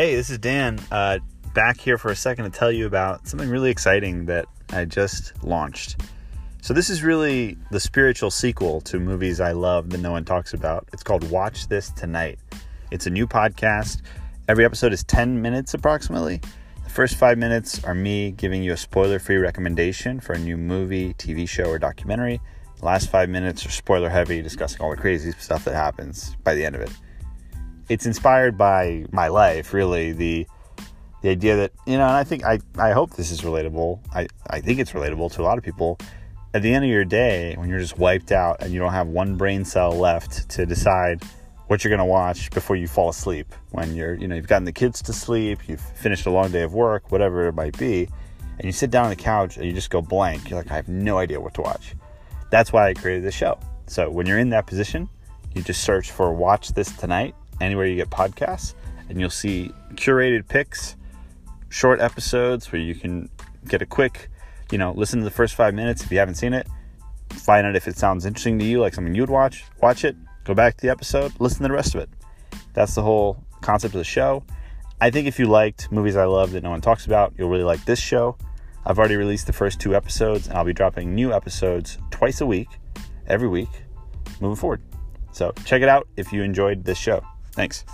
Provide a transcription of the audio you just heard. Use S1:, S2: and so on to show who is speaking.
S1: Hey, this is Dan. Uh, back here for a second to tell you about something really exciting that I just launched. So, this is really the spiritual sequel to movies I love that no one talks about. It's called Watch This Tonight. It's a new podcast. Every episode is 10 minutes approximately. The first five minutes are me giving you a spoiler free recommendation for a new movie, TV show, or documentary. The last five minutes are spoiler heavy, discussing all the crazy stuff that happens by the end of it it's inspired by my life, really. The the idea that you know, and I think I I hope this is relatable. I I think it's relatable to a lot of people. At the end of your day, when you're just wiped out and you don't have one brain cell left to decide what you're going to watch before you fall asleep, when you're you know you've gotten the kids to sleep, you've finished a long day of work, whatever it might be, and you sit down on the couch and you just go blank. You're like, I have no idea what to watch. That's why I created this show. So when you're in that position, you just search for "Watch This Tonight" anywhere you get podcasts, and you'll see curated picks, short episodes where you can get a quick, you know, listen to the first five minutes if you haven't seen it, find out if it sounds interesting to you, like something you'd watch, watch it, go back to the episode, listen to the rest of it. That's the whole concept of the show. I think if you liked movies I love that no one talks about, you'll really like this show. I've already released the first two episodes, and I'll be dropping new episodes twice a week, every week, moving forward. So check it out if you enjoyed this show. Thanks.